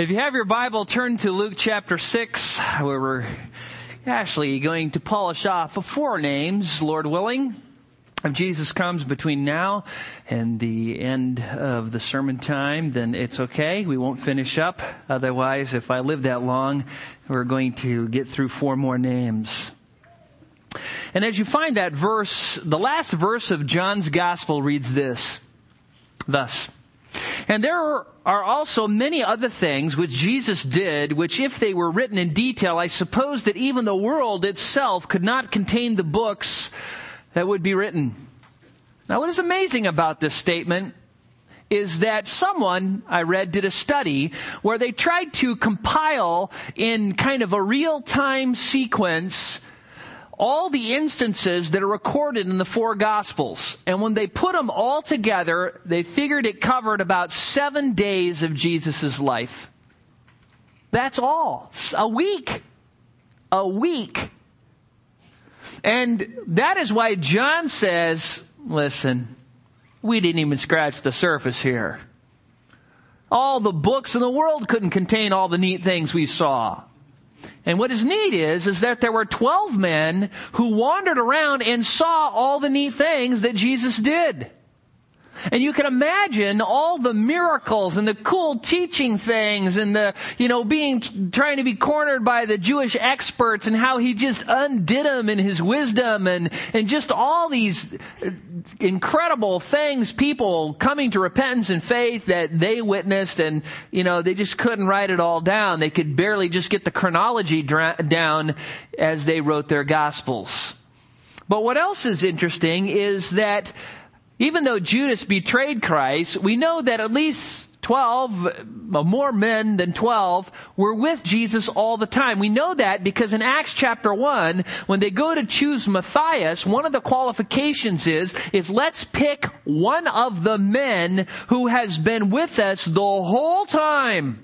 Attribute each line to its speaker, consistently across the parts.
Speaker 1: If you have your Bible, turn to Luke chapter 6, where we're actually going to polish off four names, Lord willing. If Jesus comes between now and the end of the sermon time, then it's okay. We won't finish up. Otherwise, if I live that long, we're going to get through four more names. And as you find that verse, the last verse of John's gospel reads this. Thus, and there are also many other things which Jesus did, which if they were written in detail, I suppose that even the world itself could not contain the books that would be written. Now what is amazing about this statement is that someone I read did a study where they tried to compile in kind of a real time sequence all the instances that are recorded in the four gospels. And when they put them all together, they figured it covered about seven days of Jesus' life. That's all. A week. A week. And that is why John says, listen, we didn't even scratch the surface here. All the books in the world couldn't contain all the neat things we saw. And what is neat is, is that there were 12 men who wandered around and saw all the neat things that Jesus did. And you can imagine all the miracles and the cool teaching things and the, you know, being, trying to be cornered by the Jewish experts and how he just undid them in his wisdom and, and just all these uh, incredible things, people coming to repentance and faith that they witnessed and, you know, they just couldn't write it all down. They could barely just get the chronology dra- down as they wrote their gospels. But what else is interesting is that even though Judas betrayed Christ, we know that at least 12, uh, more men than 12, were with Jesus all the time. We know that because in Acts chapter 1, when they go to choose Matthias, one of the qualifications is, is let's pick one of the men who has been with us the whole time.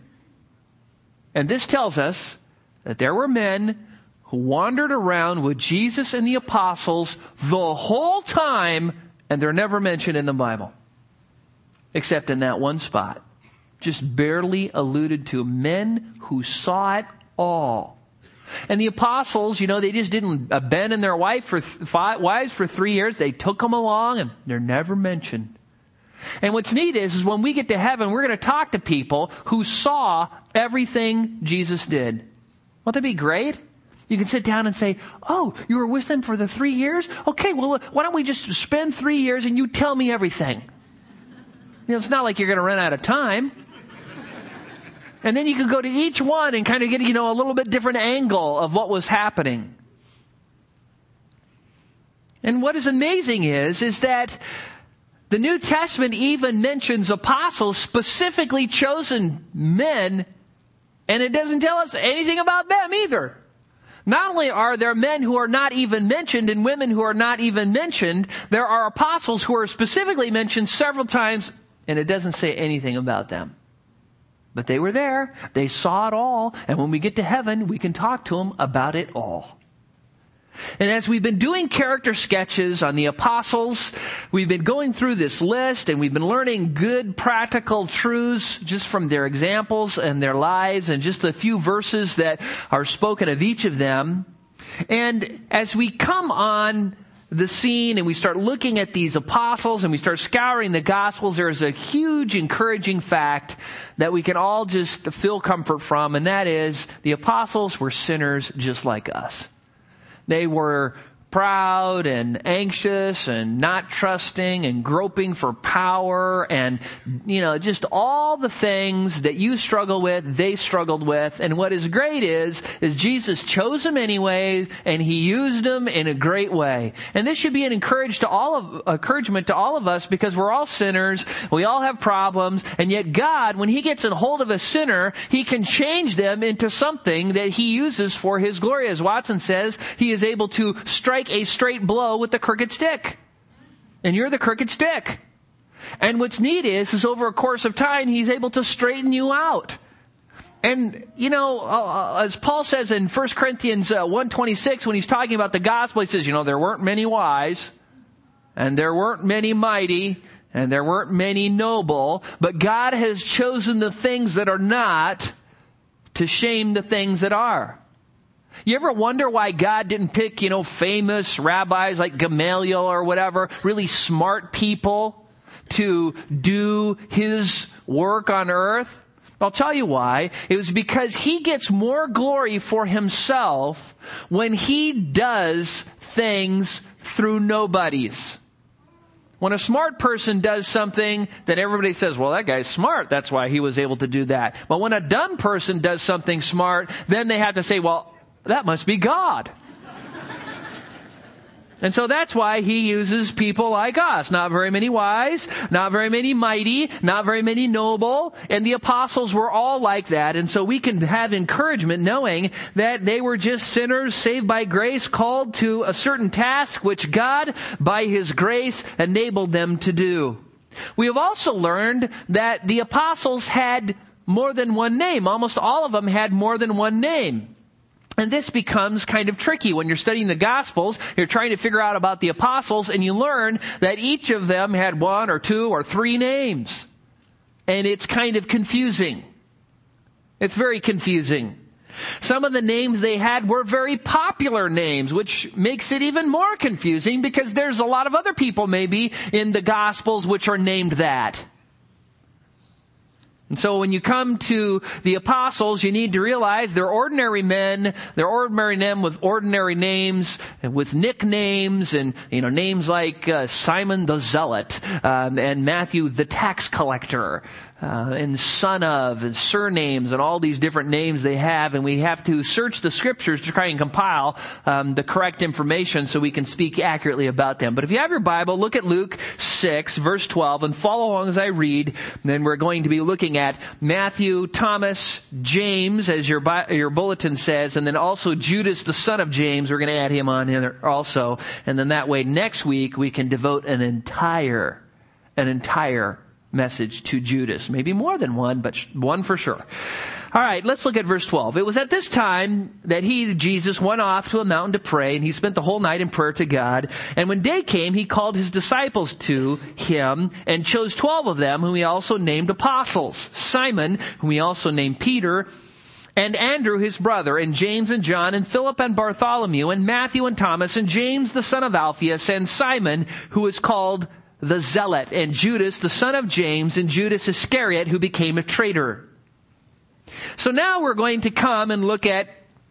Speaker 1: And this tells us that there were men who wandered around with Jesus and the apostles the whole time and they're never mentioned in the Bible. Except in that one spot. Just barely alluded to. Men who saw it all. And the apostles, you know, they just didn't abandon their wife for five, wives for three years. They took them along and they're never mentioned. And what's neat is, is when we get to heaven, we're going to talk to people who saw everything Jesus did. Won't that be great? You can sit down and say, Oh, you were with them for the three years? Okay, well, uh, why don't we just spend three years and you tell me everything? You know, it's not like you're going to run out of time. And then you could go to each one and kind of get, you know, a little bit different angle of what was happening. And what is amazing is, is that the New Testament even mentions apostles, specifically chosen men, and it doesn't tell us anything about them either. Not only are there men who are not even mentioned and women who are not even mentioned, there are apostles who are specifically mentioned several times and it doesn't say anything about them. But they were there, they saw it all, and when we get to heaven, we can talk to them about it all. And as we've been doing character sketches on the apostles, we've been going through this list and we've been learning good practical truths just from their examples and their lives and just a few verses that are spoken of each of them. And as we come on the scene and we start looking at these apostles and we start scouring the gospels, there's a huge encouraging fact that we can all just feel comfort from, and that is the apostles were sinners just like us. They were proud and anxious and not trusting and groping for power and, you know, just all the things that you struggle with, they struggled with. And what is great is, is Jesus chose them anyway and he used them in a great way. And this should be an encourage to all of, encouragement to all of us because we're all sinners. We all have problems. And yet God, when he gets a hold of a sinner, he can change them into something that he uses for his glory. As Watson says, he is able to strike strike a straight blow with the crooked stick. And you're the crooked stick. And what's neat is, is over a course of time, he's able to straighten you out. And, you know, uh, uh as Paul says in 1 Corinthians uh, 126, when he's talking about the gospel, he says, you know, there weren't many wise, and there weren't many mighty, and there weren't many noble, but God has chosen the things that are not to shame the things that are. You ever wonder why God didn't pick, you know, famous rabbis like Gamaliel or whatever, really smart people to do his work on earth? I'll tell you why. It was because he gets more glory for himself when he does things through nobodies. When a smart person does something, then everybody says, well, that guy's smart. That's why he was able to do that. But when a dumb person does something smart, then they have to say, well, that must be God. And so that's why he uses people like us. Not very many wise, not very many mighty, not very many noble. And the apostles were all like that. And so we can have encouragement knowing that they were just sinners saved by grace, called to a certain task which God, by his grace, enabled them to do. We have also learned that the apostles had more than one name. Almost all of them had more than one name. And this becomes kind of tricky when you're studying the Gospels. You're trying to figure out about the apostles and you learn that each of them had one or two or three names. And it's kind of confusing. It's very confusing. Some of the names they had were very popular names, which makes it even more confusing because there's a lot of other people maybe in the Gospels which are named that. And so when you come to the apostles, you need to realize they're ordinary men, they're ordinary men with ordinary names, and with nicknames, and, you know, names like uh, Simon the Zealot, um, and Matthew the tax collector, uh, and son of and surnames and all these different names they have and we have to search the scriptures to try and compile um, the correct information so we can speak accurately about them. But if you have your bible look at luke 6 verse 12 and follow along as i read. Then we're going to be looking at matthew thomas james as your your bulletin says and then also judas the son of james. We're going to add him on here also. And then that way next week we can devote an entire an entire message to Judas. Maybe more than one, but one for sure. All right, let's look at verse 12. It was at this time that he, Jesus, went off to a mountain to pray, and he spent the whole night in prayer to God. And when day came, he called his disciples to him and chose 12 of them, whom he also named apostles. Simon, whom he also named Peter, and Andrew his brother, and James and John, and Philip and Bartholomew, and Matthew and Thomas, and James the son of Alphaeus, and Simon, who was called the zealot, and Judas, the son of James, and Judas Iscariot, who became a traitor. So now we're going to come and look at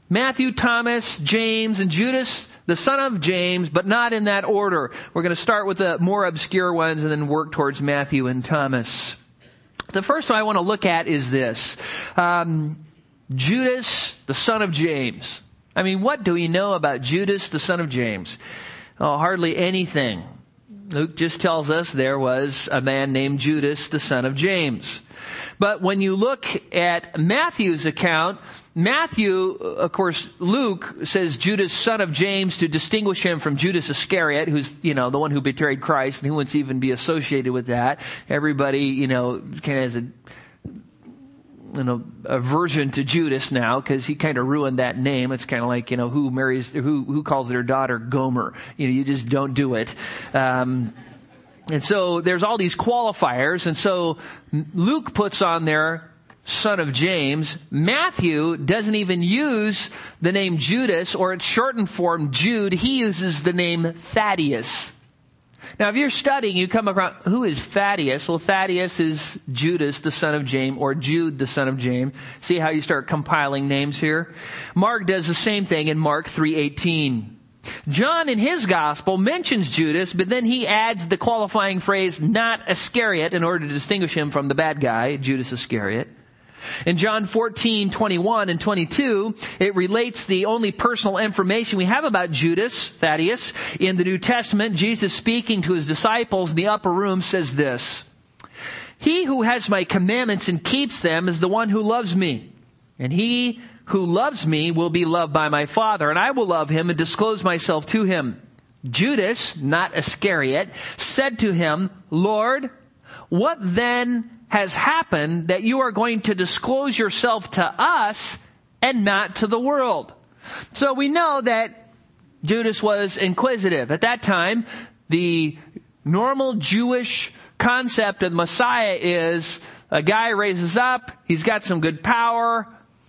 Speaker 1: Matthew, Thomas, James, and Judas, the son of James, but not in that order. We're going to start with the more obscure ones and then work towards Matthew and Thomas. The first one I want to look at is this. Um, Judas, the son of James. I mean, what do we know about Judas, the son of James? Oh, hardly anything. Luke just tells us there was a man named Judas, the son of James. But when you look at Matthew's account, Matthew, of course, Luke says Judas, son of James, to distinguish him from Judas Iscariot, who's, you know, the one who betrayed Christ, and who wants to even be associated with that. Everybody, you know, kind of has a know, aversion to Judas now because he kind of ruined that name. It's kind of like, you know, who marries, who, who calls their daughter Gomer. You know, you just don't do it. Um, and so there's all these qualifiers. And so Luke puts on there son of James. Matthew doesn't even use the name Judas or its shortened form Jude. He uses the name Thaddeus. Now, if you're studying, you come across, who is Thaddeus? Well, Thaddeus is Judas, the son of James, or Jude, the son of James. See how you start compiling names here? Mark does the same thing in Mark 3.18. John in his gospel mentions Judas, but then he adds the qualifying phrase, not Iscariot, in order to distinguish him from the bad guy, Judas Iscariot. In John 14, 21 and 22, it relates the only personal information we have about Judas, Thaddeus. In the New Testament, Jesus speaking to his disciples in the upper room says this, He who has my commandments and keeps them is the one who loves me. And he who loves me will be loved by my Father, and I will love him and disclose myself to him. Judas, not Iscariot, said to him, Lord, what then has happened that you are going to disclose yourself to us and not to the world. So we know that Judas was inquisitive. At that time, the normal Jewish concept of Messiah is a guy raises up, he's got some good power,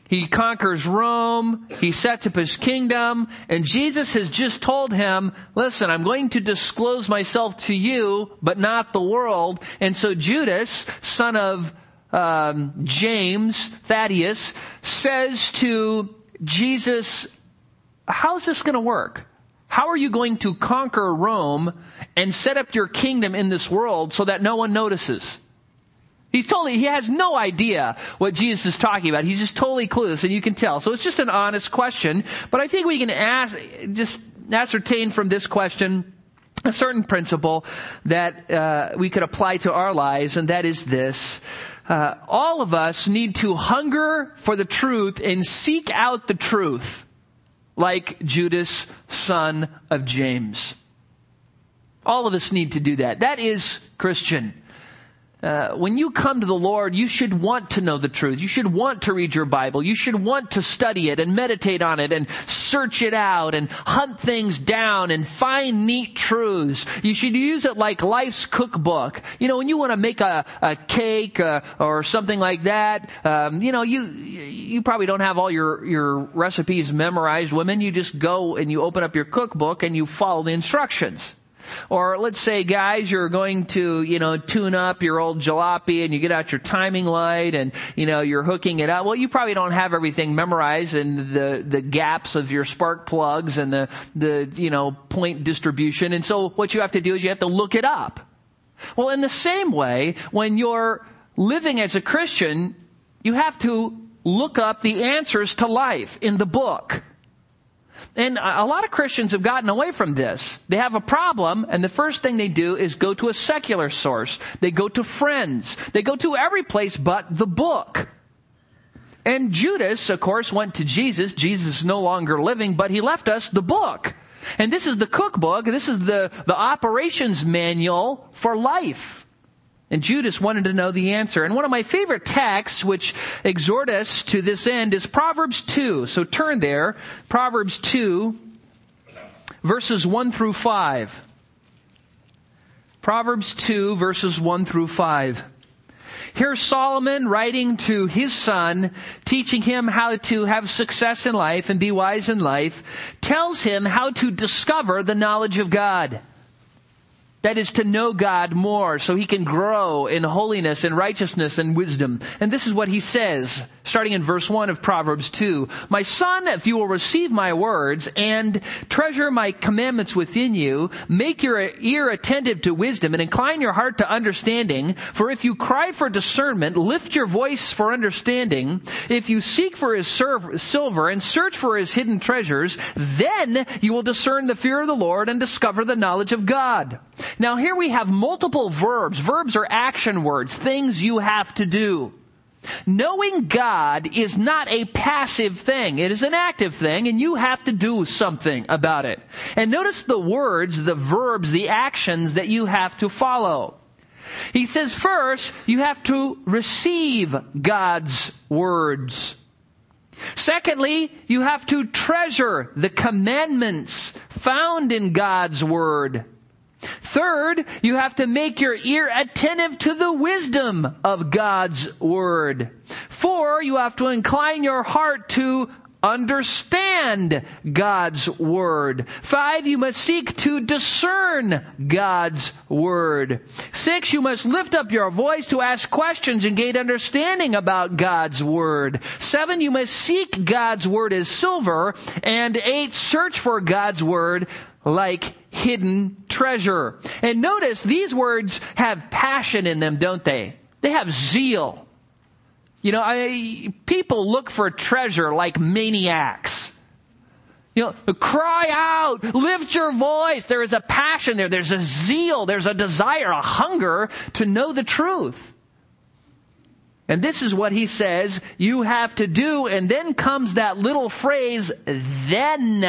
Speaker 1: He conquers Rome. He sets up his kingdom. And Jesus has just told him, listen, I'm going to disclose myself to you, but not the world. And so Judas, son of um, James, Thaddeus, says to Jesus, how's this going to work? How are you going to conquer Rome and set up your kingdom in this world so that no one notices? He's totally, he has no idea what Jesus is talking about. He's just totally clueless and you can tell. So it's just an honest question, but I think we can ask, just ascertain from this question a certain principle that uh, we could apply to our lives, and that is this. Uh, all of us need to hunger for the truth and seek out the truth, like Judas, son of James. All of us need to do that. That is Christian uh, when you come to the Lord, you should want to know the truth. You should want to read your Bible. You should want to study it and meditate on it and search it out and hunt things down and find neat truths. You should use it like life's cookbook. You know, when you want to make a, a cake uh, or something like that, um, you know, you you probably don't have all your your recipes memorized. Women, you just go and you open up your cookbook and you follow the instructions. Or let's say, guys, you're going to, you know, tune up your old jalopy and you get out your timing light and, you know, you're hooking it up. Well, you probably don't have everything memorized and the, the gaps of your spark plugs and the, the, you know, point distribution. And so what you have to do is you have to look it up. Well, in the same way, when you're living as a Christian, you have to look up the answers to life in the book. And a lot of Christians have gotten away from this. They have a problem, and the first thing they do is go to a secular source. They go to friends. They go to every place but the book. And Judas, of course, went to Jesus. Jesus is no longer living, but he left us the book. And this is the cookbook. This is the, the operations manual for life. And Judas wanted to know the answer. And one of my favorite texts, which exhort us to this end, is Proverbs 2. So turn there. Proverbs 2, verses 1 through 5. Proverbs 2, verses 1 through 5. Here's Solomon writing to his son, teaching him how to have success in life and be wise in life, tells him how to discover the knowledge of God. That is to know God more so he can grow in holiness and righteousness and wisdom. And this is what he says, starting in verse 1 of Proverbs 2. My son, if you will receive my words and treasure my commandments within you, make your ear attentive to wisdom and incline your heart to understanding. For if you cry for discernment, lift your voice for understanding. If you seek for his silver and search for his hidden treasures, then you will discern the fear of the Lord and discover the knowledge of God. Now here we have multiple verbs. Verbs are action words, things you have to do. Knowing God is not a passive thing. It is an active thing and you have to do something about it. And notice the words, the verbs, the actions that you have to follow. He says first, you have to receive God's words. Secondly, you have to treasure the commandments found in God's word. Third, you have to make your ear attentive to the wisdom of God's Word. Four, you have to incline your heart to understand God's Word. Five, you must seek to discern God's Word. Six, you must lift up your voice to ask questions and gain understanding about God's Word. Seven, you must seek God's Word as silver. And eight, search for God's Word like hidden treasure. And notice these words have passion in them, don't they? They have zeal. You know, I, people look for treasure like maniacs. You know, cry out, lift your voice. There is a passion there. There's a zeal. There's a desire, a hunger to know the truth. And this is what he says you have to do. And then comes that little phrase, then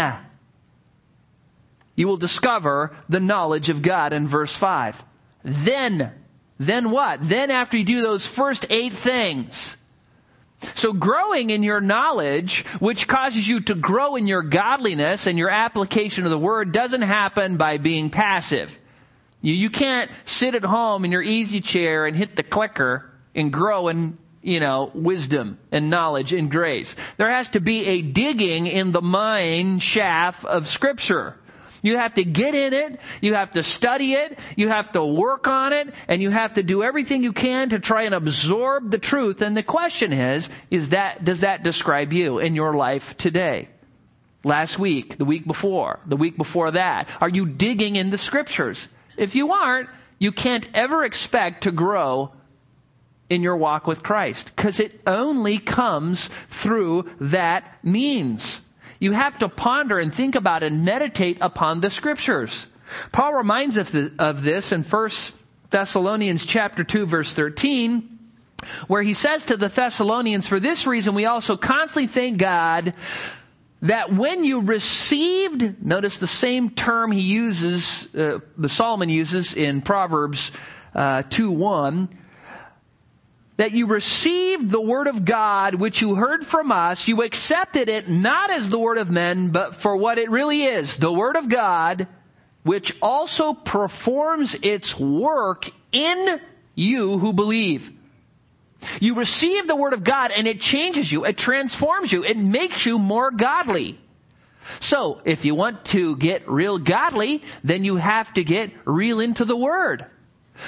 Speaker 1: you will discover the knowledge of God in verse 5. Then, then what? Then after you do those first eight things, so growing in your knowledge, which causes you to grow in your godliness and your application of the word doesn't happen by being passive. You, you can't sit at home in your easy chair and hit the clicker and grow in you know, wisdom and knowledge and grace. There has to be a digging in the mine shaft of scripture. You have to get in it, you have to study it, you have to work on it, and you have to do everything you can to try and absorb the truth. And the question is, is that, does that describe you in your life today? Last week, the week before, the week before that? Are you digging in the scriptures? If you aren't, you can't ever expect to grow in your walk with Christ because it only comes through that means. You have to ponder and think about and meditate upon the scriptures. Paul reminds us of this in 1 Thessalonians chapter 2 verse 13 where he says to the Thessalonians, for this reason we also constantly thank God that when you received, notice the same term he uses, uh, the Solomon uses in Proverbs uh, 2 1, that you received the word of God which you heard from us, you accepted it not as the word of men, but for what it really is, the word of God, which also performs its work in you who believe. You receive the word of God and it changes you, it transforms you, it makes you more godly. So, if you want to get real godly, then you have to get real into the word.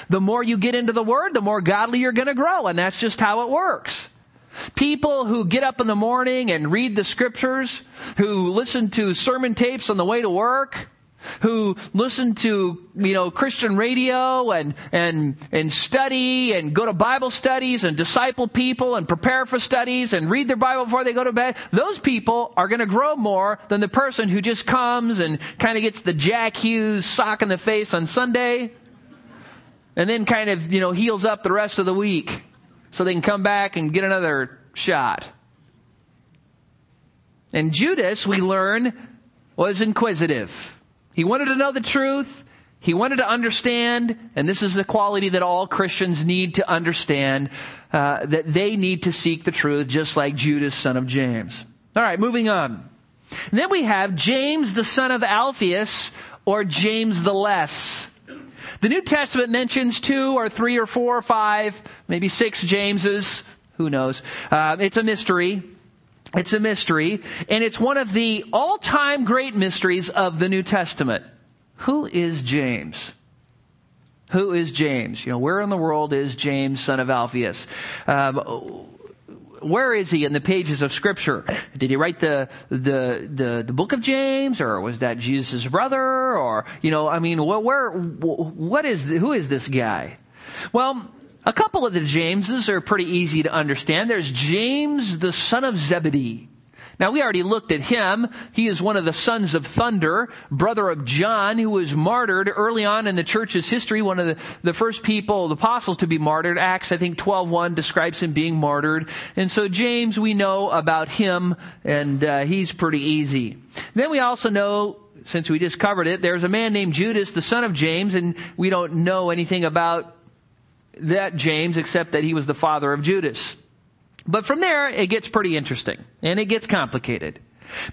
Speaker 1: The more you get into the Word, the more godly you're going to grow. And that's just how it works. People who get up in the morning and read the scriptures, who listen to sermon tapes on the way to work, who listen to, you know, Christian radio and, and, and study and go to Bible studies and disciple people and prepare for studies and read their Bible before they go to bed, those people are going to grow more than the person who just comes and kind of gets the Jack Hughes sock in the face on Sunday and then kind of, you know, heals up the rest of the week so they can come back and get another shot. And Judas, we learn, was inquisitive. He wanted to know the truth. He wanted to understand, and this is the quality that all Christians need to understand, uh, that they need to seek the truth just like Judas, son of James. All right, moving on. And then we have James, the son of Alphaeus, or James the Less. The New Testament mentions two or three or four or five, maybe six Jameses. Who knows? Uh, it's a mystery. It's a mystery. And it's one of the all-time great mysteries of the New Testament. Who is James? Who is James? You know, where in the world is James, son of Alphaeus? Um, where is he in the pages of scripture? Did he write the, the, the, the book of James or was that Jesus' brother or, you know, I mean, where, what is, who is this guy? Well, a couple of the Jameses are pretty easy to understand. There's James, the son of Zebedee. Now we already looked at him. He is one of the sons of thunder, brother of John, who was martyred early on in the church's history, one of the, the first people, the apostles to be martyred. Acts, I think 12.1 describes him being martyred. And so James, we know about him, and uh, he's pretty easy. Then we also know since we just covered it, there's a man named Judas, the son of James, and we don't know anything about that James except that he was the father of Judas. But from there, it gets pretty interesting and it gets complicated.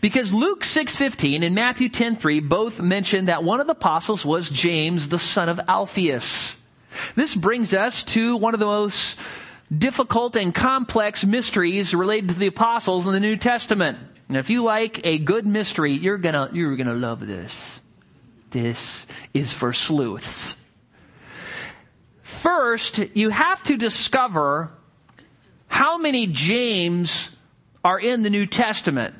Speaker 1: Because Luke 6:15 and Matthew 10:3 both mention that one of the apostles was James the son of Alphaeus. This brings us to one of the most difficult and complex mysteries related to the apostles in the New Testament. And if you like a good mystery, you're gonna, you're gonna love this. This is for sleuths. First, you have to discover how many James are in the New Testament?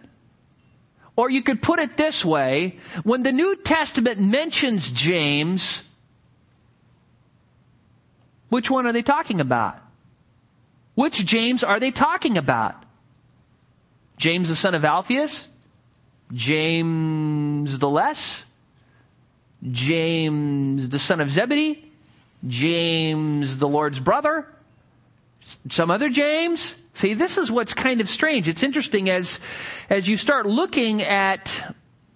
Speaker 1: Or you could put it this way, when the New Testament mentions James, which one are they talking about? Which James are they talking about? James the son of Alphaeus? James the less? James the son of Zebedee? James the Lord's brother? Some other James. See, this is what's kind of strange. It's interesting as, as you start looking at,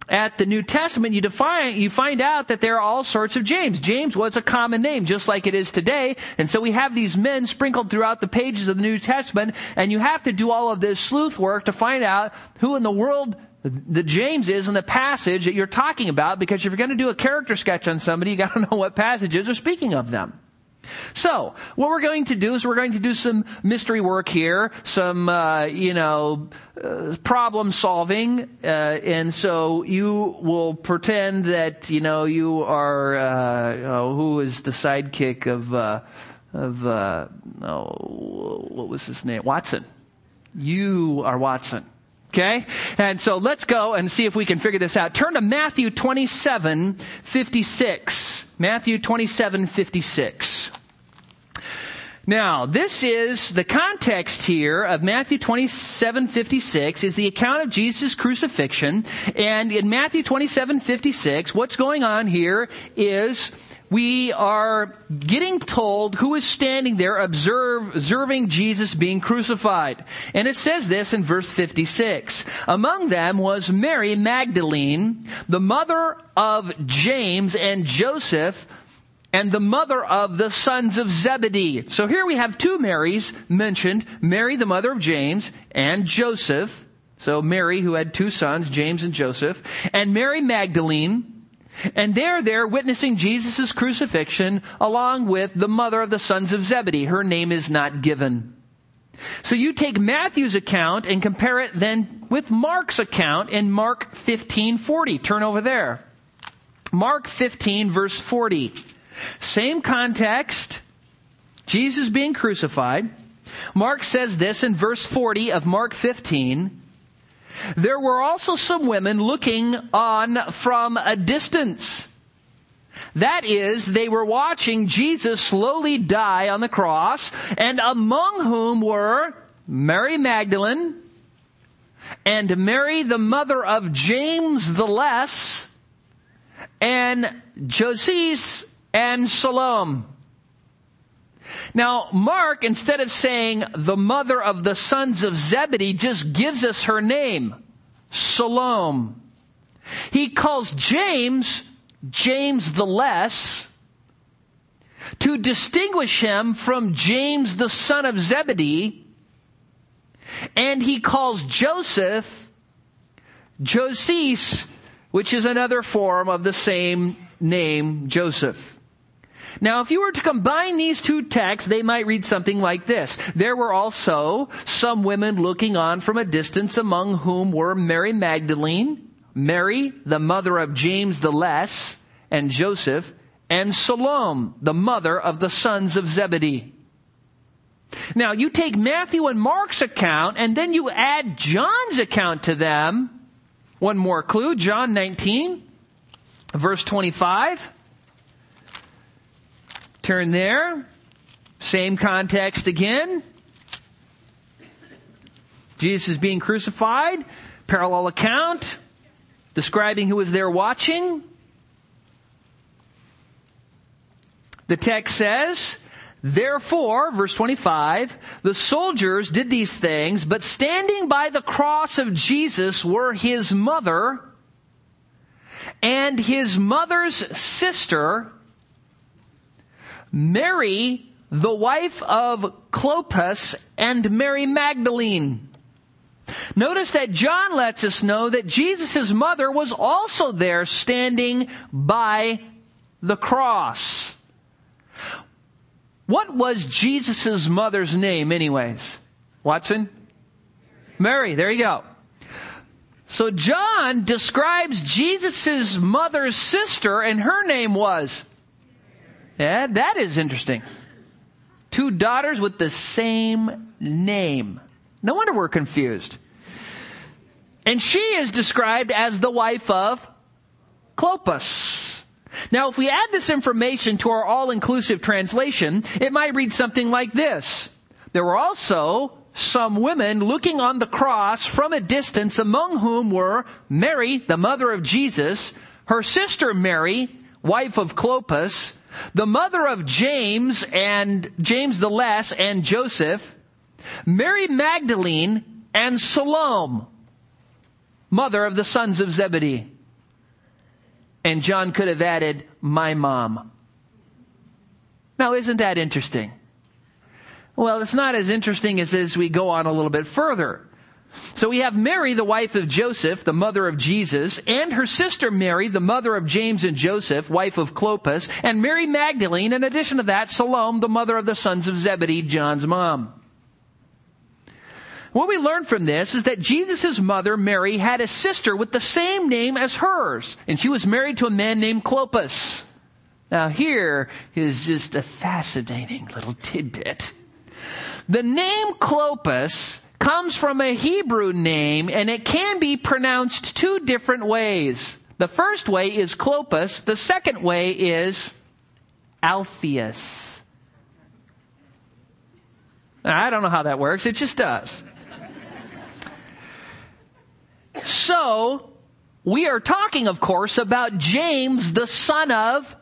Speaker 1: at the New Testament, you define, you find out that there are all sorts of James. James was a common name, just like it is today. And so we have these men sprinkled throughout the pages of the New Testament, and you have to do all of this sleuth work to find out who in the world the James is in the passage that you're talking about, because if you're going to do a character sketch on somebody, you gotta know what passages are speaking of them. So, what we're going to do is we're going to do some mystery work here, some, uh, you know, uh, problem solving, uh, and so you will pretend that, you know, you are, oh, who is the sidekick of, uh, of, uh, oh, what was his name? Watson. You are Watson. Okay? And so let's go and see if we can figure this out. Turn to Matthew 27, 56. Matthew 27, 56. Now, this is the context here of Matthew 27, 56 is the account of Jesus' crucifixion. And in Matthew 27, 56, what's going on here is we are getting told who is standing there observe, observing Jesus being crucified. And it says this in verse 56. Among them was Mary Magdalene, the mother of James and Joseph, and the mother of the sons of Zebedee. So here we have two Marys mentioned, Mary, the mother of James, and Joseph. So Mary, who had two sons, James and Joseph, and Mary Magdalene, and they're there witnessing Jesus' crucifixion along with the mother of the sons of Zebedee. Her name is not given. So you take Matthew's account and compare it then with Mark's account in Mark 15:40. Turn over there. Mark 15 verse 40. Same context. Jesus being crucified. Mark says this in verse 40 of Mark 15. There were also some women looking on from a distance. That is, they were watching Jesus slowly die on the cross, and among whom were Mary Magdalene, and Mary, the mother of James the Less, and Joses and Salome. Now, Mark, instead of saying the mother of the sons of Zebedee, just gives us her name, Salome. He calls James, James the Less, to distinguish him from James the son of Zebedee, and he calls Joseph, Joses, which is another form of the same name, Joseph. Now, if you were to combine these two texts, they might read something like this. There were also some women looking on from a distance among whom were Mary Magdalene, Mary, the mother of James the Less, and Joseph, and Salome, the mother of the sons of Zebedee. Now, you take Matthew and Mark's account, and then you add John's account to them. One more clue, John 19, verse 25. Turn there. Same context again. Jesus is being crucified. Parallel account. Describing who was there watching. The text says, Therefore, verse 25, the soldiers did these things, but standing by the cross of Jesus were his mother and his mother's sister Mary, the wife of Clopas, and Mary Magdalene. Notice that John lets us know that Jesus' mother was also there standing by the cross. What was Jesus' mother's name anyways? Watson? Mary, there you go. So John describes Jesus' mother's sister and her name was yeah, that is interesting. Two daughters with the same name. No wonder we're confused. And she is described as the wife of Clopas. Now, if we add this information to our all-inclusive translation, it might read something like this. There were also some women looking on the cross from a distance, among whom were Mary, the mother of Jesus, her sister Mary, wife of Clopas, the mother of James and James the Less and Joseph, Mary Magdalene and Salome, mother of the sons of Zebedee. And John could have added, my mom. Now, isn't that interesting? Well, it's not as interesting as as we go on a little bit further. So we have Mary, the wife of Joseph, the mother of Jesus, and her sister Mary, the mother of James and Joseph, wife of Clopas, and Mary Magdalene, in addition to that, Salome, the mother of the sons of Zebedee, John's mom. What we learn from this is that Jesus' mother, Mary, had a sister with the same name as hers, and she was married to a man named Clopas. Now here is just a fascinating little tidbit. The name Clopas comes from a Hebrew name and it can be pronounced two different ways. The first way is Clopas, the second way is Alphaeus. I don't know how that works, it just does. So, we are talking, of course, about James, the son of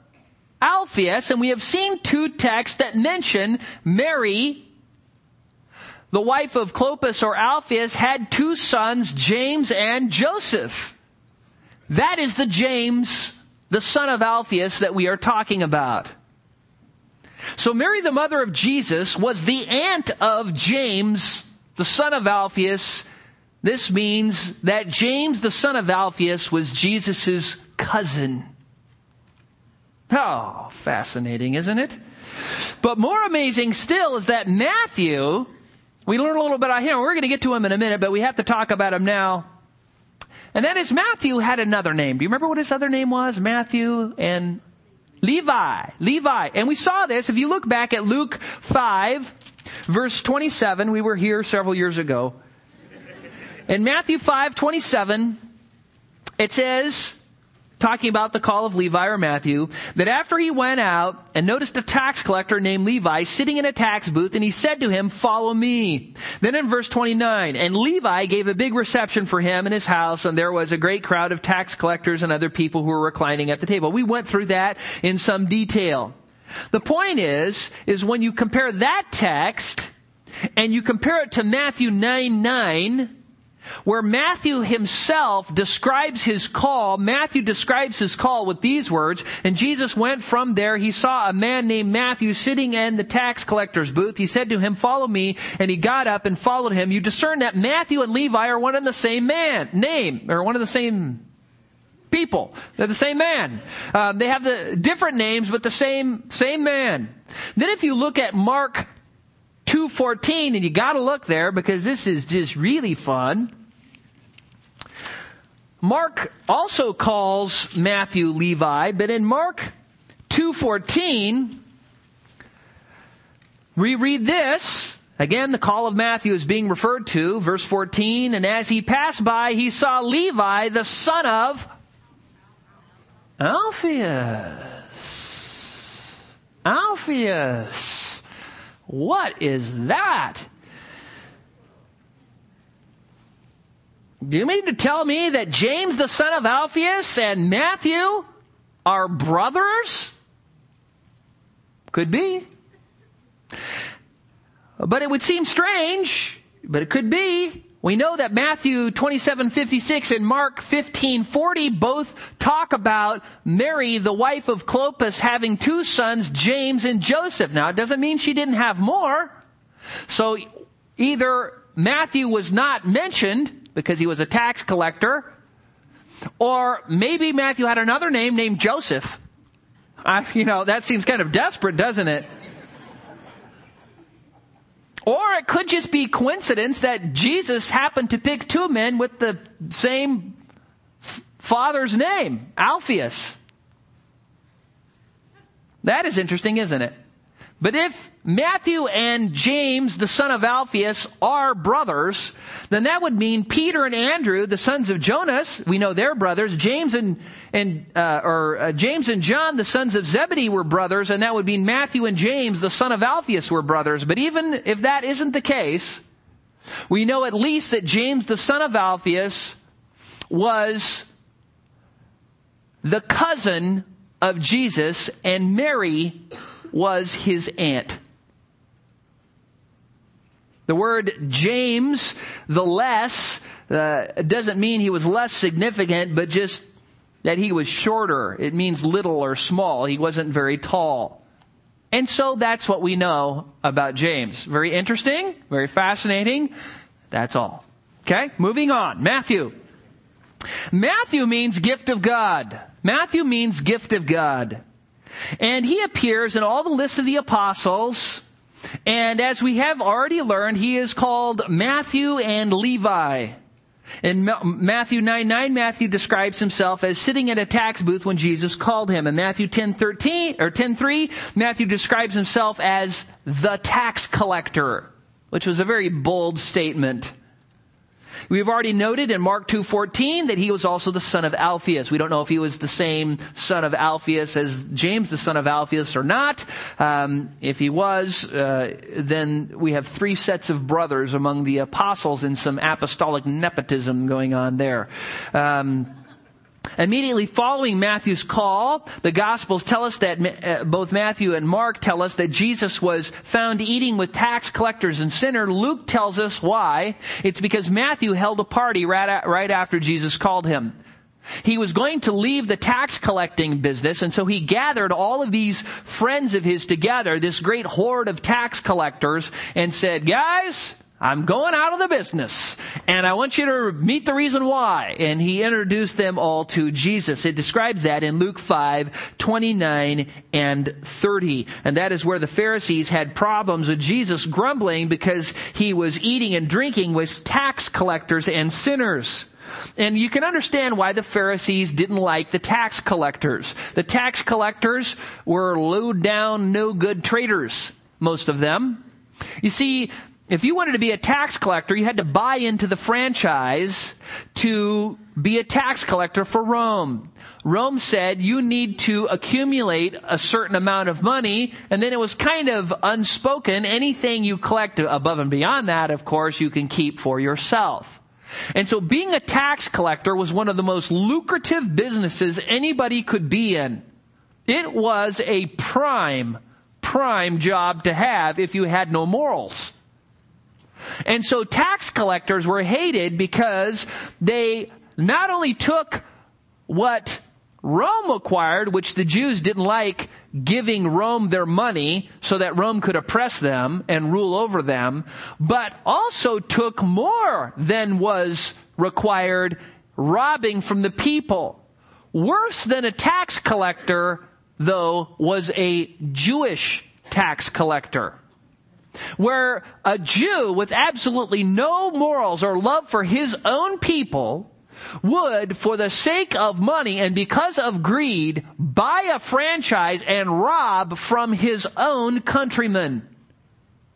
Speaker 1: Alphaeus, and we have seen two texts that mention Mary, the wife of Clopas or Alphaeus, had two sons, James and Joseph. That is the James, the son of Alphaeus, that we are talking about. So Mary, the mother of Jesus, was the aunt of James, the son of Alphaeus, this means that James, the son of Alphaeus, was Jesus' cousin. Oh, fascinating, isn't it? But more amazing still is that Matthew, we learn a little bit about him. We're going to get to him in a minute, but we have to talk about him now. And that is Matthew had another name. Do you remember what his other name was? Matthew and Levi. Levi. And we saw this if you look back at Luke 5, verse 27. We were here several years ago. In Matthew 5, 27, it says, talking about the call of Levi or Matthew, that after he went out and noticed a tax collector named Levi sitting in a tax booth and he said to him, follow me. Then in verse 29, and Levi gave a big reception for him in his house and there was a great crowd of tax collectors and other people who were reclining at the table. We went through that in some detail. The point is, is when you compare that text and you compare it to Matthew 9, 9, where Matthew himself describes his call, Matthew describes his call with these words, and Jesus went from there, he saw a man named Matthew sitting in the tax collector's booth. He said to him, follow me, and he got up and followed him. You discern that Matthew and Levi are one and the same man, name, or one of the same people. They're the same man. Um, they have the different names, but the same, same man. Then if you look at Mark 2.14, and you gotta look there because this is just really fun. Mark also calls Matthew Levi, but in Mark 2:14 we read this. Again, the call of Matthew is being referred to, verse 14, and as he passed by, he saw Levi, the son of Alphaeus. Alphaeus. What is that? Do you mean to tell me that James the son of Alphaeus and Matthew are brothers? Could be. But it would seem strange, but it could be. We know that Matthew 27:56 and Mark 15:40 both talk about Mary, the wife of Clopas, having two sons, James and Joseph. Now, it doesn't mean she didn't have more. So either Matthew was not mentioned because he was a tax collector. Or maybe Matthew had another name named Joseph. I, you know, that seems kind of desperate, doesn't it? Or it could just be coincidence that Jesus happened to pick two men with the same father's name, Alphaeus. That is interesting, isn't it? But if Matthew and James, the son of Alphaeus, are brothers, then that would mean Peter and Andrew, the sons of Jonas, we know they're brothers. James and and uh, or uh, James and John, the sons of Zebedee, were brothers, and that would mean Matthew and James, the son of Alphaeus, were brothers. But even if that isn't the case, we know at least that James, the son of Alphaeus, was the cousin of Jesus, and Mary was his aunt. The word James, the less, uh, doesn't mean he was less significant, but just that he was shorter. It means little or small. He wasn't very tall. And so that's what we know about James. Very interesting, very fascinating. That's all. Okay, moving on. Matthew. Matthew means gift of God. Matthew means gift of God. And he appears in all the lists of the apostles. And as we have already learned, he is called Matthew and Levi. In Matthew 9 9, Matthew describes himself as sitting at a tax booth when Jesus called him. In Matthew 10 13, or 10 3, Matthew describes himself as the tax collector, which was a very bold statement. We've already noted in Mark 2.14 that he was also the son of Alphaeus. We don't know if he was the same son of Alphaeus as James, the son of Alphaeus, or not. Um, if he was, uh, then we have three sets of brothers among the apostles and some apostolic nepotism going on there. Um, Immediately following Matthew's call, the Gospels tell us that uh, both Matthew and Mark tell us that Jesus was found eating with tax collectors and sinners. Luke tells us why. It's because Matthew held a party right, right after Jesus called him. He was going to leave the tax collecting business, and so he gathered all of these friends of his together, this great horde of tax collectors, and said, guys, I'm going out of the business and I want you to meet the reason why. And he introduced them all to Jesus. It describes that in Luke 5, 29 and 30. And that is where the Pharisees had problems with Jesus grumbling because he was eating and drinking with tax collectors and sinners. And you can understand why the Pharisees didn't like the tax collectors. The tax collectors were low down, no good traders, most of them. You see, if you wanted to be a tax collector, you had to buy into the franchise to be a tax collector for Rome. Rome said you need to accumulate a certain amount of money, and then it was kind of unspoken. Anything you collect above and beyond that, of course, you can keep for yourself. And so being a tax collector was one of the most lucrative businesses anybody could be in. It was a prime, prime job to have if you had no morals. And so tax collectors were hated because they not only took what Rome acquired, which the Jews didn't like giving Rome their money so that Rome could oppress them and rule over them, but also took more than was required, robbing from the people. Worse than a tax collector, though, was a Jewish tax collector where a Jew with absolutely no morals or love for his own people would, for the sake of money and because of greed, buy a franchise and rob from his own countrymen.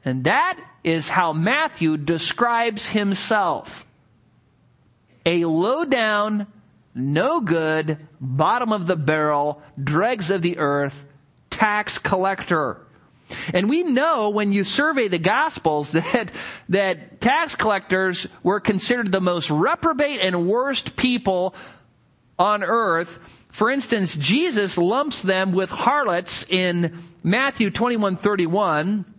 Speaker 1: And that is how Matthew describes himself. A low down, no good, bottom of the barrel, dregs of the earth, tax collector. And we know when you survey the Gospels that, that tax collectors were considered the most reprobate and worst people on earth. For instance, Jesus lumps them with harlots in Matthew 21 31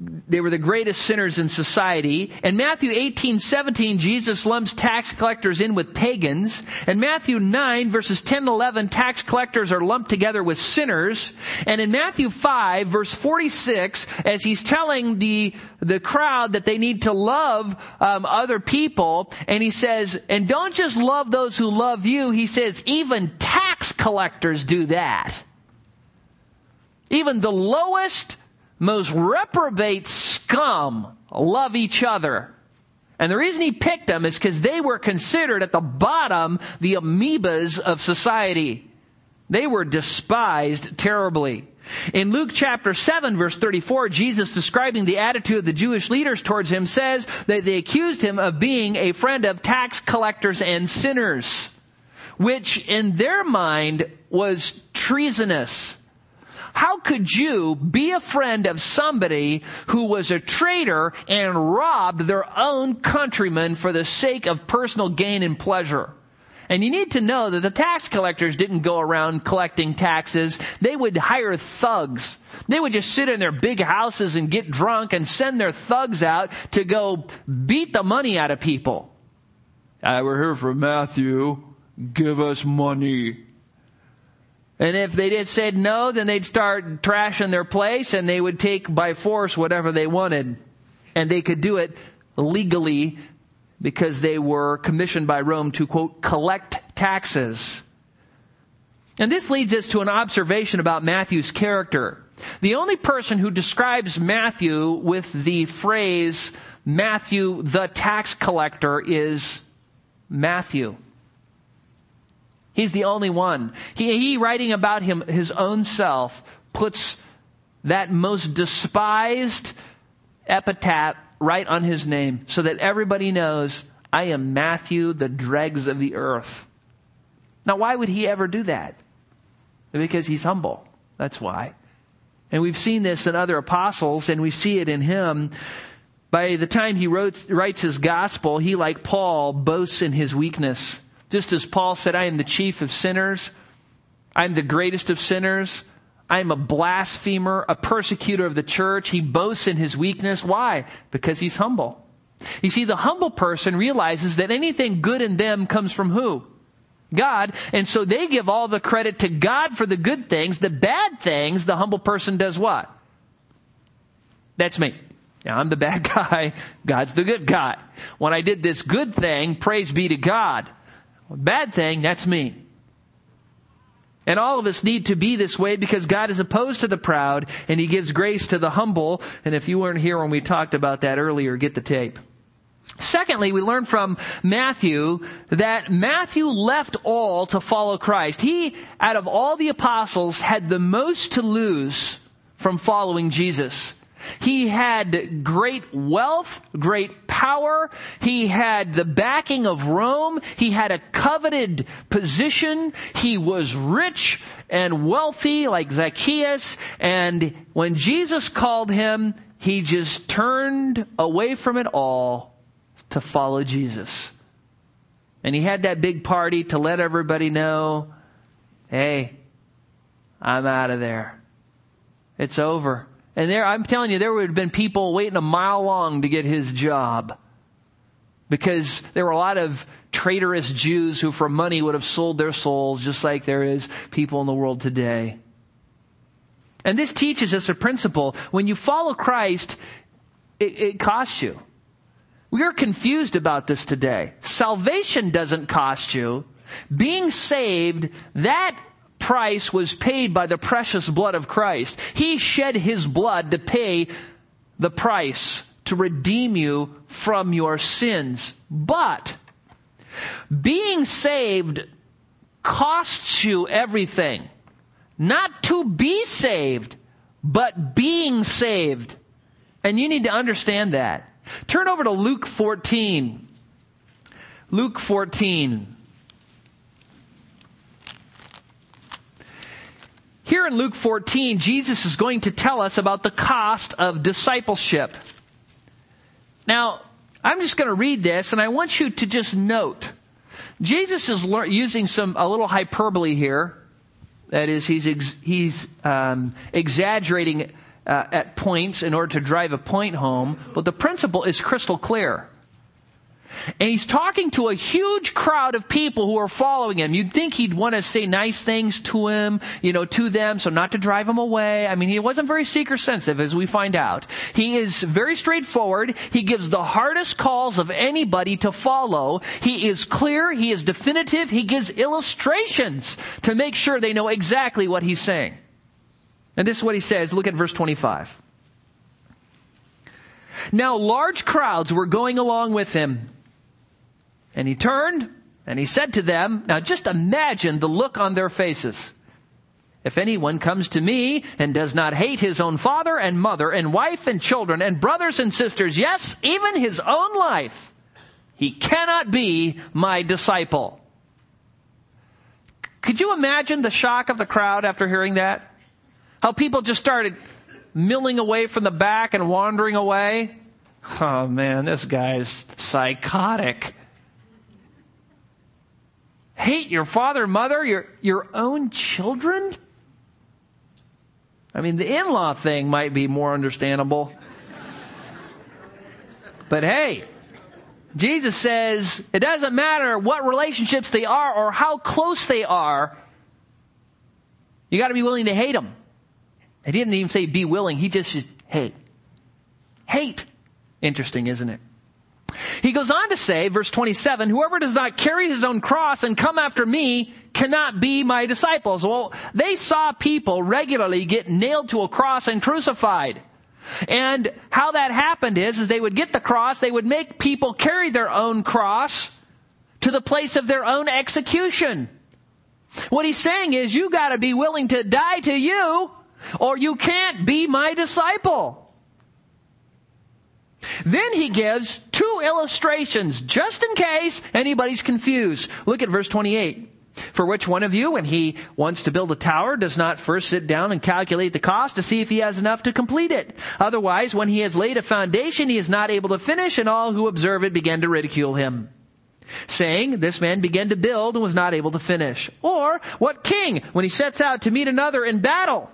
Speaker 1: they were the greatest sinners in society. In Matthew 18, 17, Jesus lumps tax collectors in with pagans. In Matthew 9, verses 10 and 11, tax collectors are lumped together with sinners. And in Matthew 5, verse 46, as he's telling the, the crowd that they need to love um, other people, and he says, and don't just love those who love you, he says, even tax collectors do that. Even the lowest most reprobate scum love each other. And the reason he picked them is because they were considered at the bottom the amoebas of society. They were despised terribly. In Luke chapter 7 verse 34, Jesus describing the attitude of the Jewish leaders towards him says that they accused him of being a friend of tax collectors and sinners, which in their mind was treasonous. How could you be a friend of somebody who was a traitor and robbed their own countrymen for the sake of personal gain and pleasure? And you need to know that the tax collectors didn't go around collecting taxes. They would hire thugs. They would just sit in their big houses and get drunk and send their thugs out to go beat the money out of people. I we're here for Matthew. Give us money. And if they did said no, then they'd start trashing their place and they would take by force whatever they wanted. And they could do it legally because they were commissioned by Rome to quote, collect taxes. And this leads us to an observation about Matthew's character. The only person who describes Matthew with the phrase, Matthew the tax collector, is Matthew. He's the only one. He, he writing about him, his own self, puts that most despised epitaph right on his name so that everybody knows I am Matthew, the dregs of the earth. Now, why would he ever do that? Because he's humble. That's why. And we've seen this in other apostles, and we see it in him. By the time he wrote, writes his gospel, he, like Paul, boasts in his weakness. Just as Paul said, I am the chief of sinners. I'm the greatest of sinners. I am a blasphemer, a persecutor of the church. He boasts in his weakness. Why? Because he's humble. You see, the humble person realizes that anything good in them comes from who? God. And so they give all the credit to God for the good things. The bad things, the humble person does what? That's me. Yeah, I'm the bad guy. God's the good guy. When I did this good thing, praise be to God. Bad thing, that's me. And all of us need to be this way because God is opposed to the proud and He gives grace to the humble. And if you weren't here when we talked about that earlier, get the tape. Secondly, we learn from Matthew that Matthew left all to follow Christ. He, out of all the apostles, had the most to lose from following Jesus. He had great wealth, great power. He had the backing of Rome. He had a coveted position. He was rich and wealthy like Zacchaeus. And when Jesus called him, he just turned away from it all to follow Jesus. And he had that big party to let everybody know, hey, I'm out of there. It's over. And there, I'm telling you, there would have been people waiting a mile long to get his job. Because there were a lot of traitorous Jews who for money would have sold their souls just like there is people in the world today. And this teaches us a principle. When you follow Christ, it, it costs you. We are confused about this today. Salvation doesn't cost you. Being saved, that price was paid by the precious blood of Christ. He shed his blood to pay the price to redeem you from your sins. But being saved costs you everything. Not to be saved, but being saved. And you need to understand that. Turn over to Luke 14. Luke 14. Here in Luke 14, Jesus is going to tell us about the cost of discipleship. Now, I'm just going to read this and I want you to just note. Jesus is using some, a little hyperbole here. That is, he's, ex, he's um, exaggerating uh, at points in order to drive a point home, but the principle is crystal clear. And he's talking to a huge crowd of people who are following him. You'd think he'd want to say nice things to him, you know, to them, so not to drive them away. I mean, he wasn't very seeker sensitive, as we find out. He is very straightforward. He gives the hardest calls of anybody to follow. He is clear. He is definitive. He gives illustrations to make sure they know exactly what he's saying. And this is what he says. Look at verse 25. Now large crowds were going along with him and he turned and he said to them, now just imagine the look on their faces. If anyone comes to me and does not hate his own father and mother and wife and children and brothers and sisters, yes, even his own life, he cannot be my disciple. Could you imagine the shock of the crowd after hearing that? How people just started milling away from the back and wandering away? Oh man, this guy's psychotic hate your father, mother, your, your own children? I mean, the in-law thing might be more understandable. But hey, Jesus says it doesn't matter what relationships they are or how close they are. You got to be willing to hate them. He didn't even say be willing. He just said hate. Hate. Interesting, isn't it? He goes on to say, verse 27, whoever does not carry his own cross and come after me cannot be my disciples. Well, they saw people regularly get nailed to a cross and crucified. And how that happened is, is they would get the cross, they would make people carry their own cross to the place of their own execution. What he's saying is, you gotta be willing to die to you, or you can't be my disciple. Then he gives two illustrations just in case anybody's confused. Look at verse 28. For which one of you, when he wants to build a tower, does not first sit down and calculate the cost to see if he has enough to complete it? Otherwise, when he has laid a foundation, he is not able to finish, and all who observe it begin to ridicule him. Saying, this man began to build and was not able to finish. Or, what king, when he sets out to meet another in battle,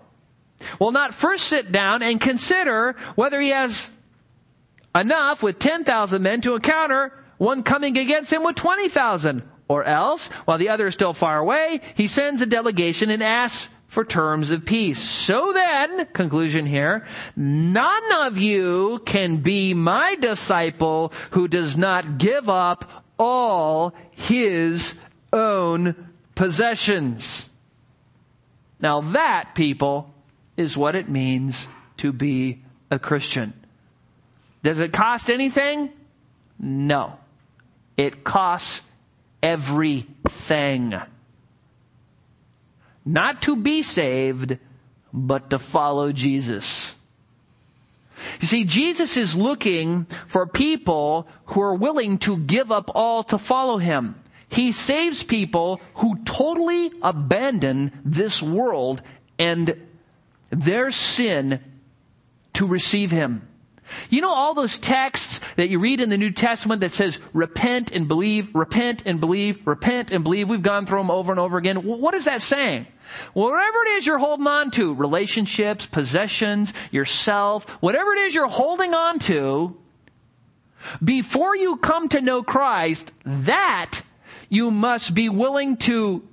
Speaker 1: will not first sit down and consider whether he has enough with 10,000 men to encounter one coming against him with 20,000. Or else, while the other is still far away, he sends a delegation and asks for terms of peace. So then, conclusion here, none of you can be my disciple who does not give up all his own possessions. Now that, people, is what it means to be a Christian. Does it cost anything? No. It costs everything. Not to be saved, but to follow Jesus. You see, Jesus is looking for people who are willing to give up all to follow Him. He saves people who totally abandon this world and their sin to receive Him. You know all those texts that you read in the New Testament that says repent and believe, repent and believe, repent and believe. We've gone through them over and over again. What is that saying? Whatever it is you're holding on to, relationships, possessions, yourself, whatever it is you're holding on to, before you come to know Christ, that you must be willing to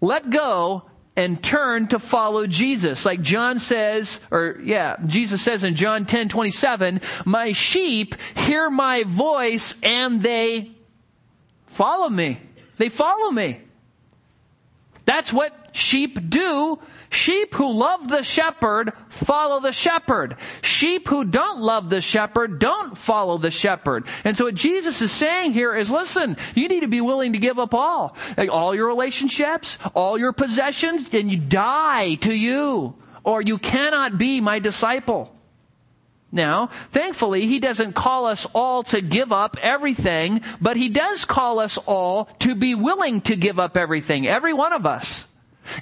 Speaker 1: let go and turn to follow Jesus. Like John says, or yeah, Jesus says in John 10, 27, my sheep hear my voice and they follow me. They follow me. That's what sheep do Sheep who love the shepherd follow the shepherd. Sheep who don't love the shepherd don't follow the shepherd. And so what Jesus is saying here is listen, you need to be willing to give up all. All your relationships, all your possessions, and you die to you. Or you cannot be my disciple. Now, thankfully, he doesn't call us all to give up everything, but he does call us all to be willing to give up everything. Every one of us.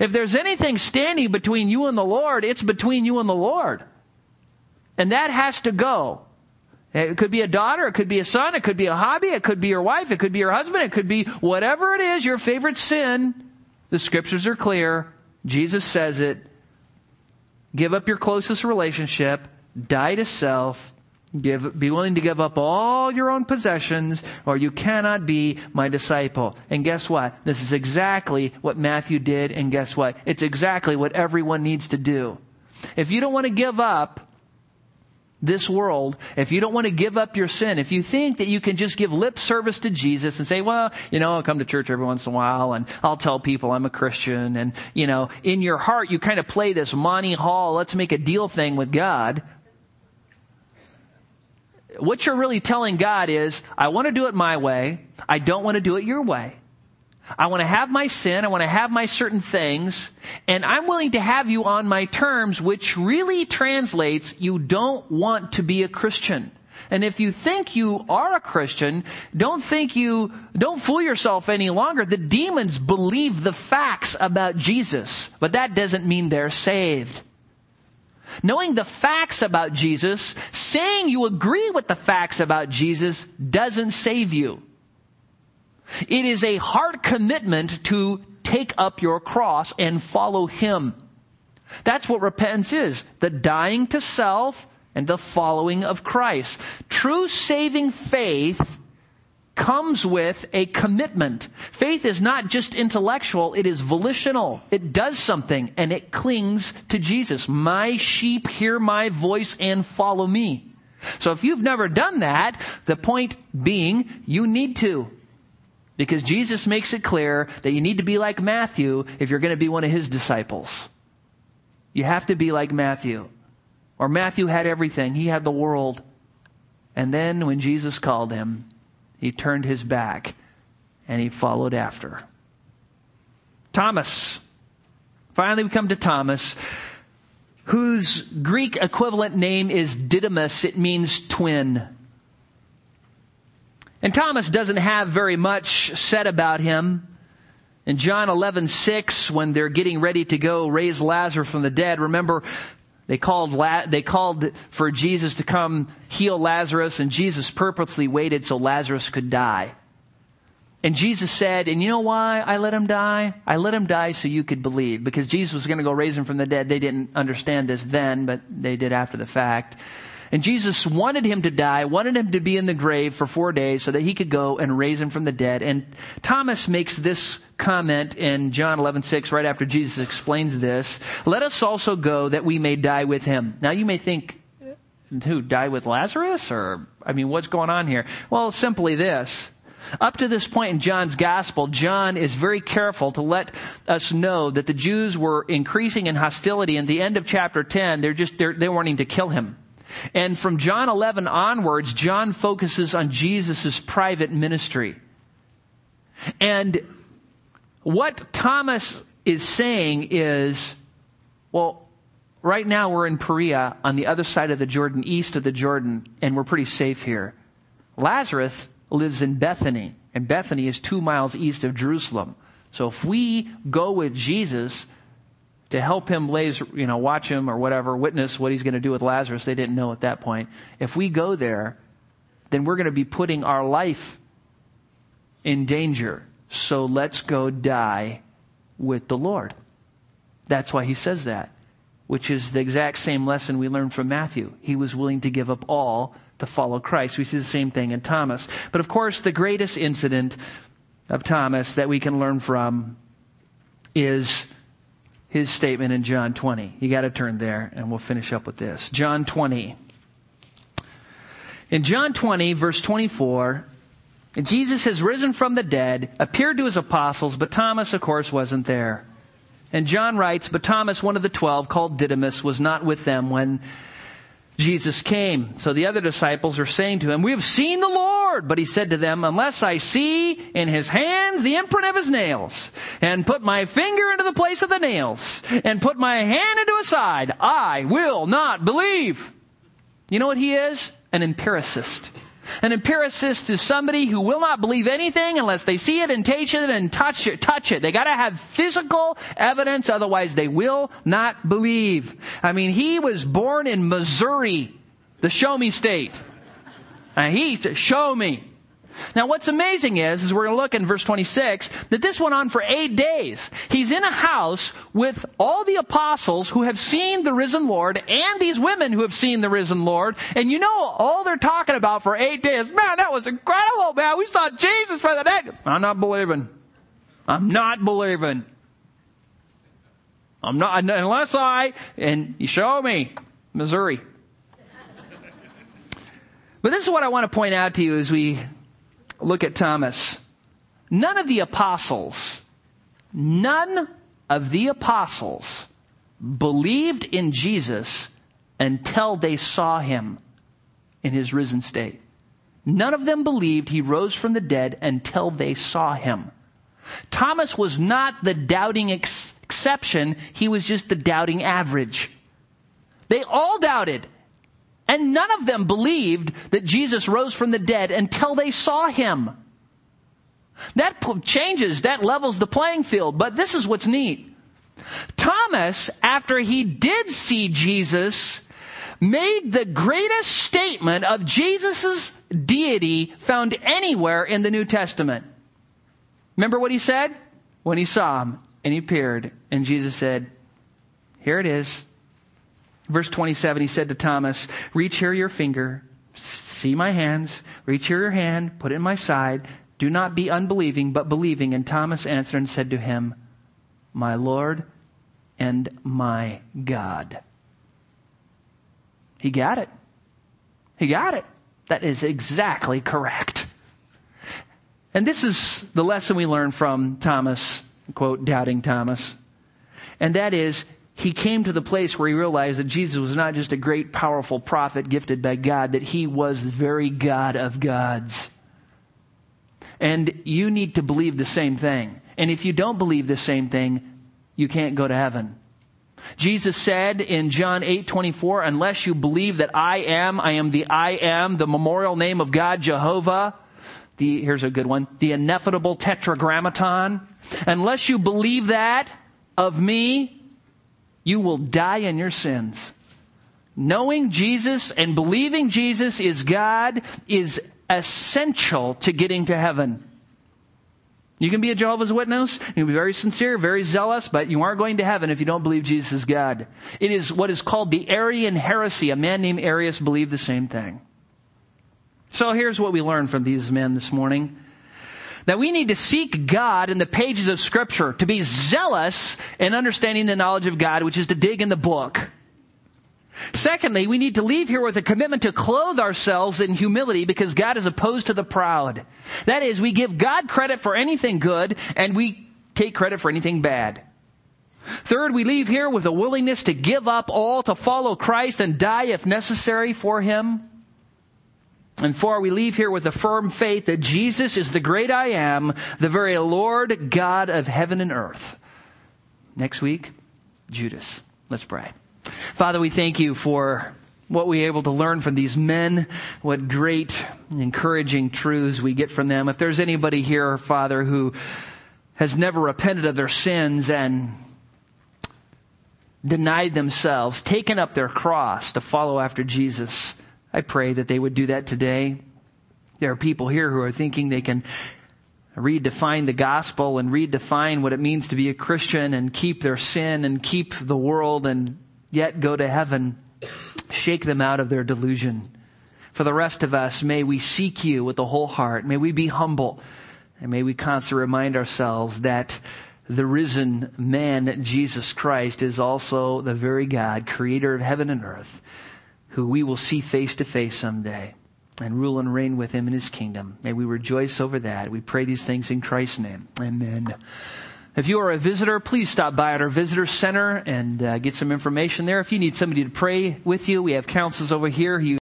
Speaker 1: If there's anything standing between you and the Lord, it's between you and the Lord. And that has to go. It could be a daughter, it could be a son, it could be a hobby, it could be your wife, it could be your husband, it could be whatever it is, your favorite sin. The scriptures are clear. Jesus says it. Give up your closest relationship, die to self, Give, be willing to give up all your own possessions or you cannot be my disciple. And guess what? This is exactly what Matthew did and guess what? It's exactly what everyone needs to do. If you don't want to give up this world, if you don't want to give up your sin, if you think that you can just give lip service to Jesus and say, well, you know, I'll come to church every once in a while and I'll tell people I'm a Christian and, you know, in your heart you kind of play this Monty Hall, let's make a deal thing with God what you're really telling God is, I want to do it my way. I don't want to do it your way. I want to have my sin. I want to have my certain things. And I'm willing to have you on my terms, which really translates, you don't want to be a Christian. And if you think you are a Christian, don't think you, don't fool yourself any longer. The demons believe the facts about Jesus, but that doesn't mean they're saved. Knowing the facts about Jesus, saying you agree with the facts about Jesus doesn't save you. It is a hard commitment to take up your cross and follow Him. That's what repentance is. The dying to self and the following of Christ. True saving faith comes with a commitment. Faith is not just intellectual, it is volitional. It does something and it clings to Jesus. My sheep hear my voice and follow me. So if you've never done that, the point being, you need to. Because Jesus makes it clear that you need to be like Matthew if you're going to be one of his disciples. You have to be like Matthew. Or Matthew had everything. He had the world. And then when Jesus called him, he turned his back and he followed after. Thomas. Finally, we come to Thomas, whose Greek equivalent name is Didymus. It means twin. And Thomas doesn't have very much said about him. In John 11, 6, when they're getting ready to go raise Lazarus from the dead, remember, they called, they called for Jesus to come heal Lazarus, and Jesus purposely waited so Lazarus could die. And Jesus said, and you know why I let him die? I let him die so you could believe. Because Jesus was going to go raise him from the dead. They didn't understand this then, but they did after the fact. And Jesus wanted him to die, wanted him to be in the grave for four days so that he could go and raise him from the dead. And Thomas makes this comment in John 11, 6, right after Jesus explains this. Let us also go that we may die with him. Now you may think, who, die with Lazarus? Or, I mean, what's going on here? Well, simply this. Up to this point in John's gospel, John is very careful to let us know that the Jews were increasing in hostility. In the end of chapter 10, they're just, they're, they're wanting to kill him. And from John 11 onwards, John focuses on Jesus' private ministry. And what Thomas is saying is, well, right now we're in Perea on the other side of the Jordan, east of the Jordan, and we're pretty safe here. Lazarus lives in Bethany, and Bethany is two miles east of Jerusalem. So if we go with Jesus to help him lays, you know, watch him or whatever, witness what he's going to do with Lazarus, they didn't know at that point. If we go there, then we're going to be putting our life in danger. So let's go die with the Lord. That's why he says that, which is the exact same lesson we learned from Matthew. He was willing to give up all to follow Christ. We see the same thing in Thomas. But of course, the greatest incident of Thomas that we can learn from is his statement in John 20. You got to turn there and we'll finish up with this. John 20. In John 20, verse 24, Jesus has risen from the dead, appeared to his apostles, but Thomas, of course, wasn't there. And John writes, but Thomas, one of the twelve, called Didymus, was not with them when Jesus came. So the other disciples are saying to him, we have seen the Lord. But he said to them, unless I see in his hands the imprint of his nails, and put my finger into the place of the nails, and put my hand into his side, I will not believe. You know what he is? An empiricist. An empiricist is somebody who will not believe anything unless they see it and taste it and touch it, touch it. They gotta have physical evidence, otherwise they will not believe. I mean, he was born in Missouri, the show me state. And he said, show me. Now what's amazing is, is we're going to look in verse 26, that this went on for eight days. He's in a house with all the apostles who have seen the risen Lord and these women who have seen the risen Lord. And you know, all they're talking about for eight days, man, that was incredible, man. We saw Jesus for the dead. I'm not believing. I'm not believing. I'm not, unless I, and you show me, Missouri. But this is what I want to point out to you as we look at Thomas. None of the apostles, none of the apostles believed in Jesus until they saw him in his risen state. None of them believed he rose from the dead until they saw him. Thomas was not the doubting ex- exception, he was just the doubting average. They all doubted. And none of them believed that Jesus rose from the dead until they saw him. That changes, that levels the playing field, but this is what's neat. Thomas, after he did see Jesus, made the greatest statement of Jesus' deity found anywhere in the New Testament. Remember what he said? When he saw him and he appeared and Jesus said, here it is. Verse 27, he said to Thomas, reach here your finger, see my hands, reach here your hand, put it in my side. Do not be unbelieving, but believing. And Thomas answered and said to him, my Lord and my God. He got it. He got it. That is exactly correct. And this is the lesson we learn from Thomas, quote, doubting Thomas. And that is, he came to the place where he realized that Jesus was not just a great, powerful prophet gifted by God, that he was the very God of gods. And you need to believe the same thing. And if you don't believe the same thing, you can't go to heaven. Jesus said in John 8, 24, unless you believe that I am, I am the I am, the memorial name of God, Jehovah, the, here's a good one, the ineffable tetragrammaton. Unless you believe that of me, you will die in your sins. Knowing Jesus and believing Jesus is God is essential to getting to heaven. You can be a Jehovah's Witness, you can be very sincere, very zealous, but you aren't going to heaven if you don't believe Jesus is God. It is what is called the Arian heresy. A man named Arius believed the same thing. So here's what we learned from these men this morning. That we need to seek God in the pages of scripture, to be zealous in understanding the knowledge of God, which is to dig in the book. Secondly, we need to leave here with a commitment to clothe ourselves in humility because God is opposed to the proud. That is, we give God credit for anything good and we take credit for anything bad. Third, we leave here with a willingness to give up all to follow Christ and die if necessary for Him. And four, we leave here with a firm faith that Jesus is the great I am, the very Lord God of heaven and earth. Next week, Judas. Let's pray. Father, we thank you for what we able to learn from these men, what great encouraging truths we get from them. If there's anybody here, Father, who has never repented of their sins and denied themselves, taken up their cross to follow after Jesus, I pray that they would do that today. There are people here who are thinking they can redefine the gospel and redefine what it means to be a Christian and keep their sin and keep the world and yet go to heaven. Shake them out of their delusion. For the rest of us, may we seek you with the whole heart. May we be humble. And may we constantly remind ourselves that the risen man, Jesus Christ, is also the very God, creator of heaven and earth, who we will see face to face someday and rule and reign with him in his kingdom. May we rejoice over that. We pray these things in Christ's name. Amen. If you are a visitor, please stop by at our visitor center and uh, get some information there. If you need somebody to pray with you, we have counselors over here.